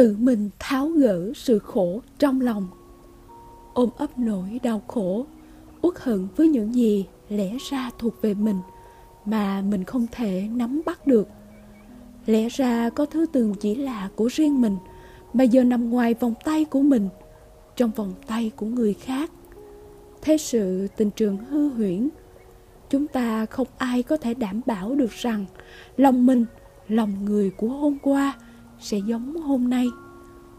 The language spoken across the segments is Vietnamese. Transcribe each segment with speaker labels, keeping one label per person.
Speaker 1: tự mình tháo gỡ sự khổ trong lòng. Ôm ấp nỗi đau khổ, uất hận với những gì lẽ ra thuộc về mình mà mình không thể nắm bắt được. Lẽ ra có thứ từng chỉ là của riêng mình mà giờ nằm ngoài vòng tay của mình, trong vòng tay của người khác. Thế sự tình trường hư huyễn, chúng ta không ai có thể đảm bảo được rằng lòng mình, lòng người của hôm qua sẽ giống hôm nay.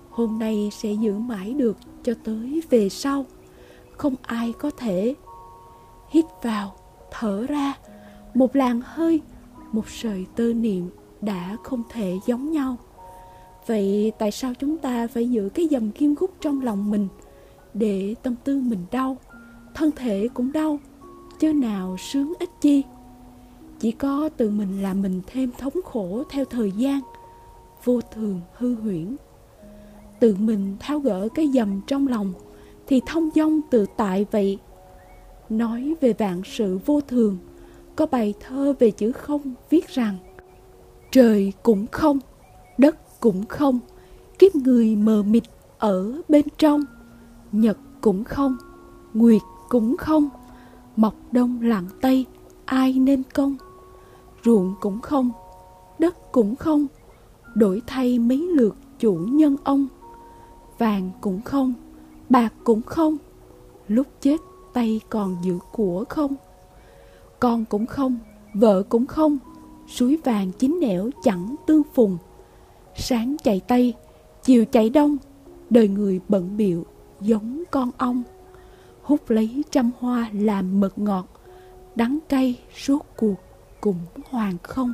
Speaker 1: Hôm nay sẽ giữ mãi được cho tới về sau. Không ai có thể hít vào, thở ra. Một làn hơi, một sợi tơ niệm đã không thể giống nhau. Vậy tại sao chúng ta phải giữ cái dầm kim gút trong lòng mình để tâm tư mình đau, thân thể cũng đau, chớ nào sướng ít chi? Chỉ có tự mình làm mình thêm thống khổ theo thời gian vô thường hư huyễn. Tự mình tháo gỡ cái dầm trong lòng thì thông dong tự tại vậy. Nói về vạn sự vô thường, có bài thơ về chữ không viết rằng, trời cũng không, đất cũng không, kiếp người mờ mịt ở bên trong. Nhật cũng không, nguyệt cũng không, mọc đông lặng tây, ai nên công? Ruộng cũng không, đất cũng không đổi thay mấy lượt chủ nhân ông. Vàng cũng không, bạc cũng không, lúc chết tay còn giữ của không. Con cũng không, vợ cũng không, suối vàng chín nẻo chẳng tương phùng. Sáng chạy tây chiều chạy đông, đời người bận biệu giống con ong hút lấy trăm hoa làm mật ngọt, đắng cay suốt cuộc cũng hoàng không.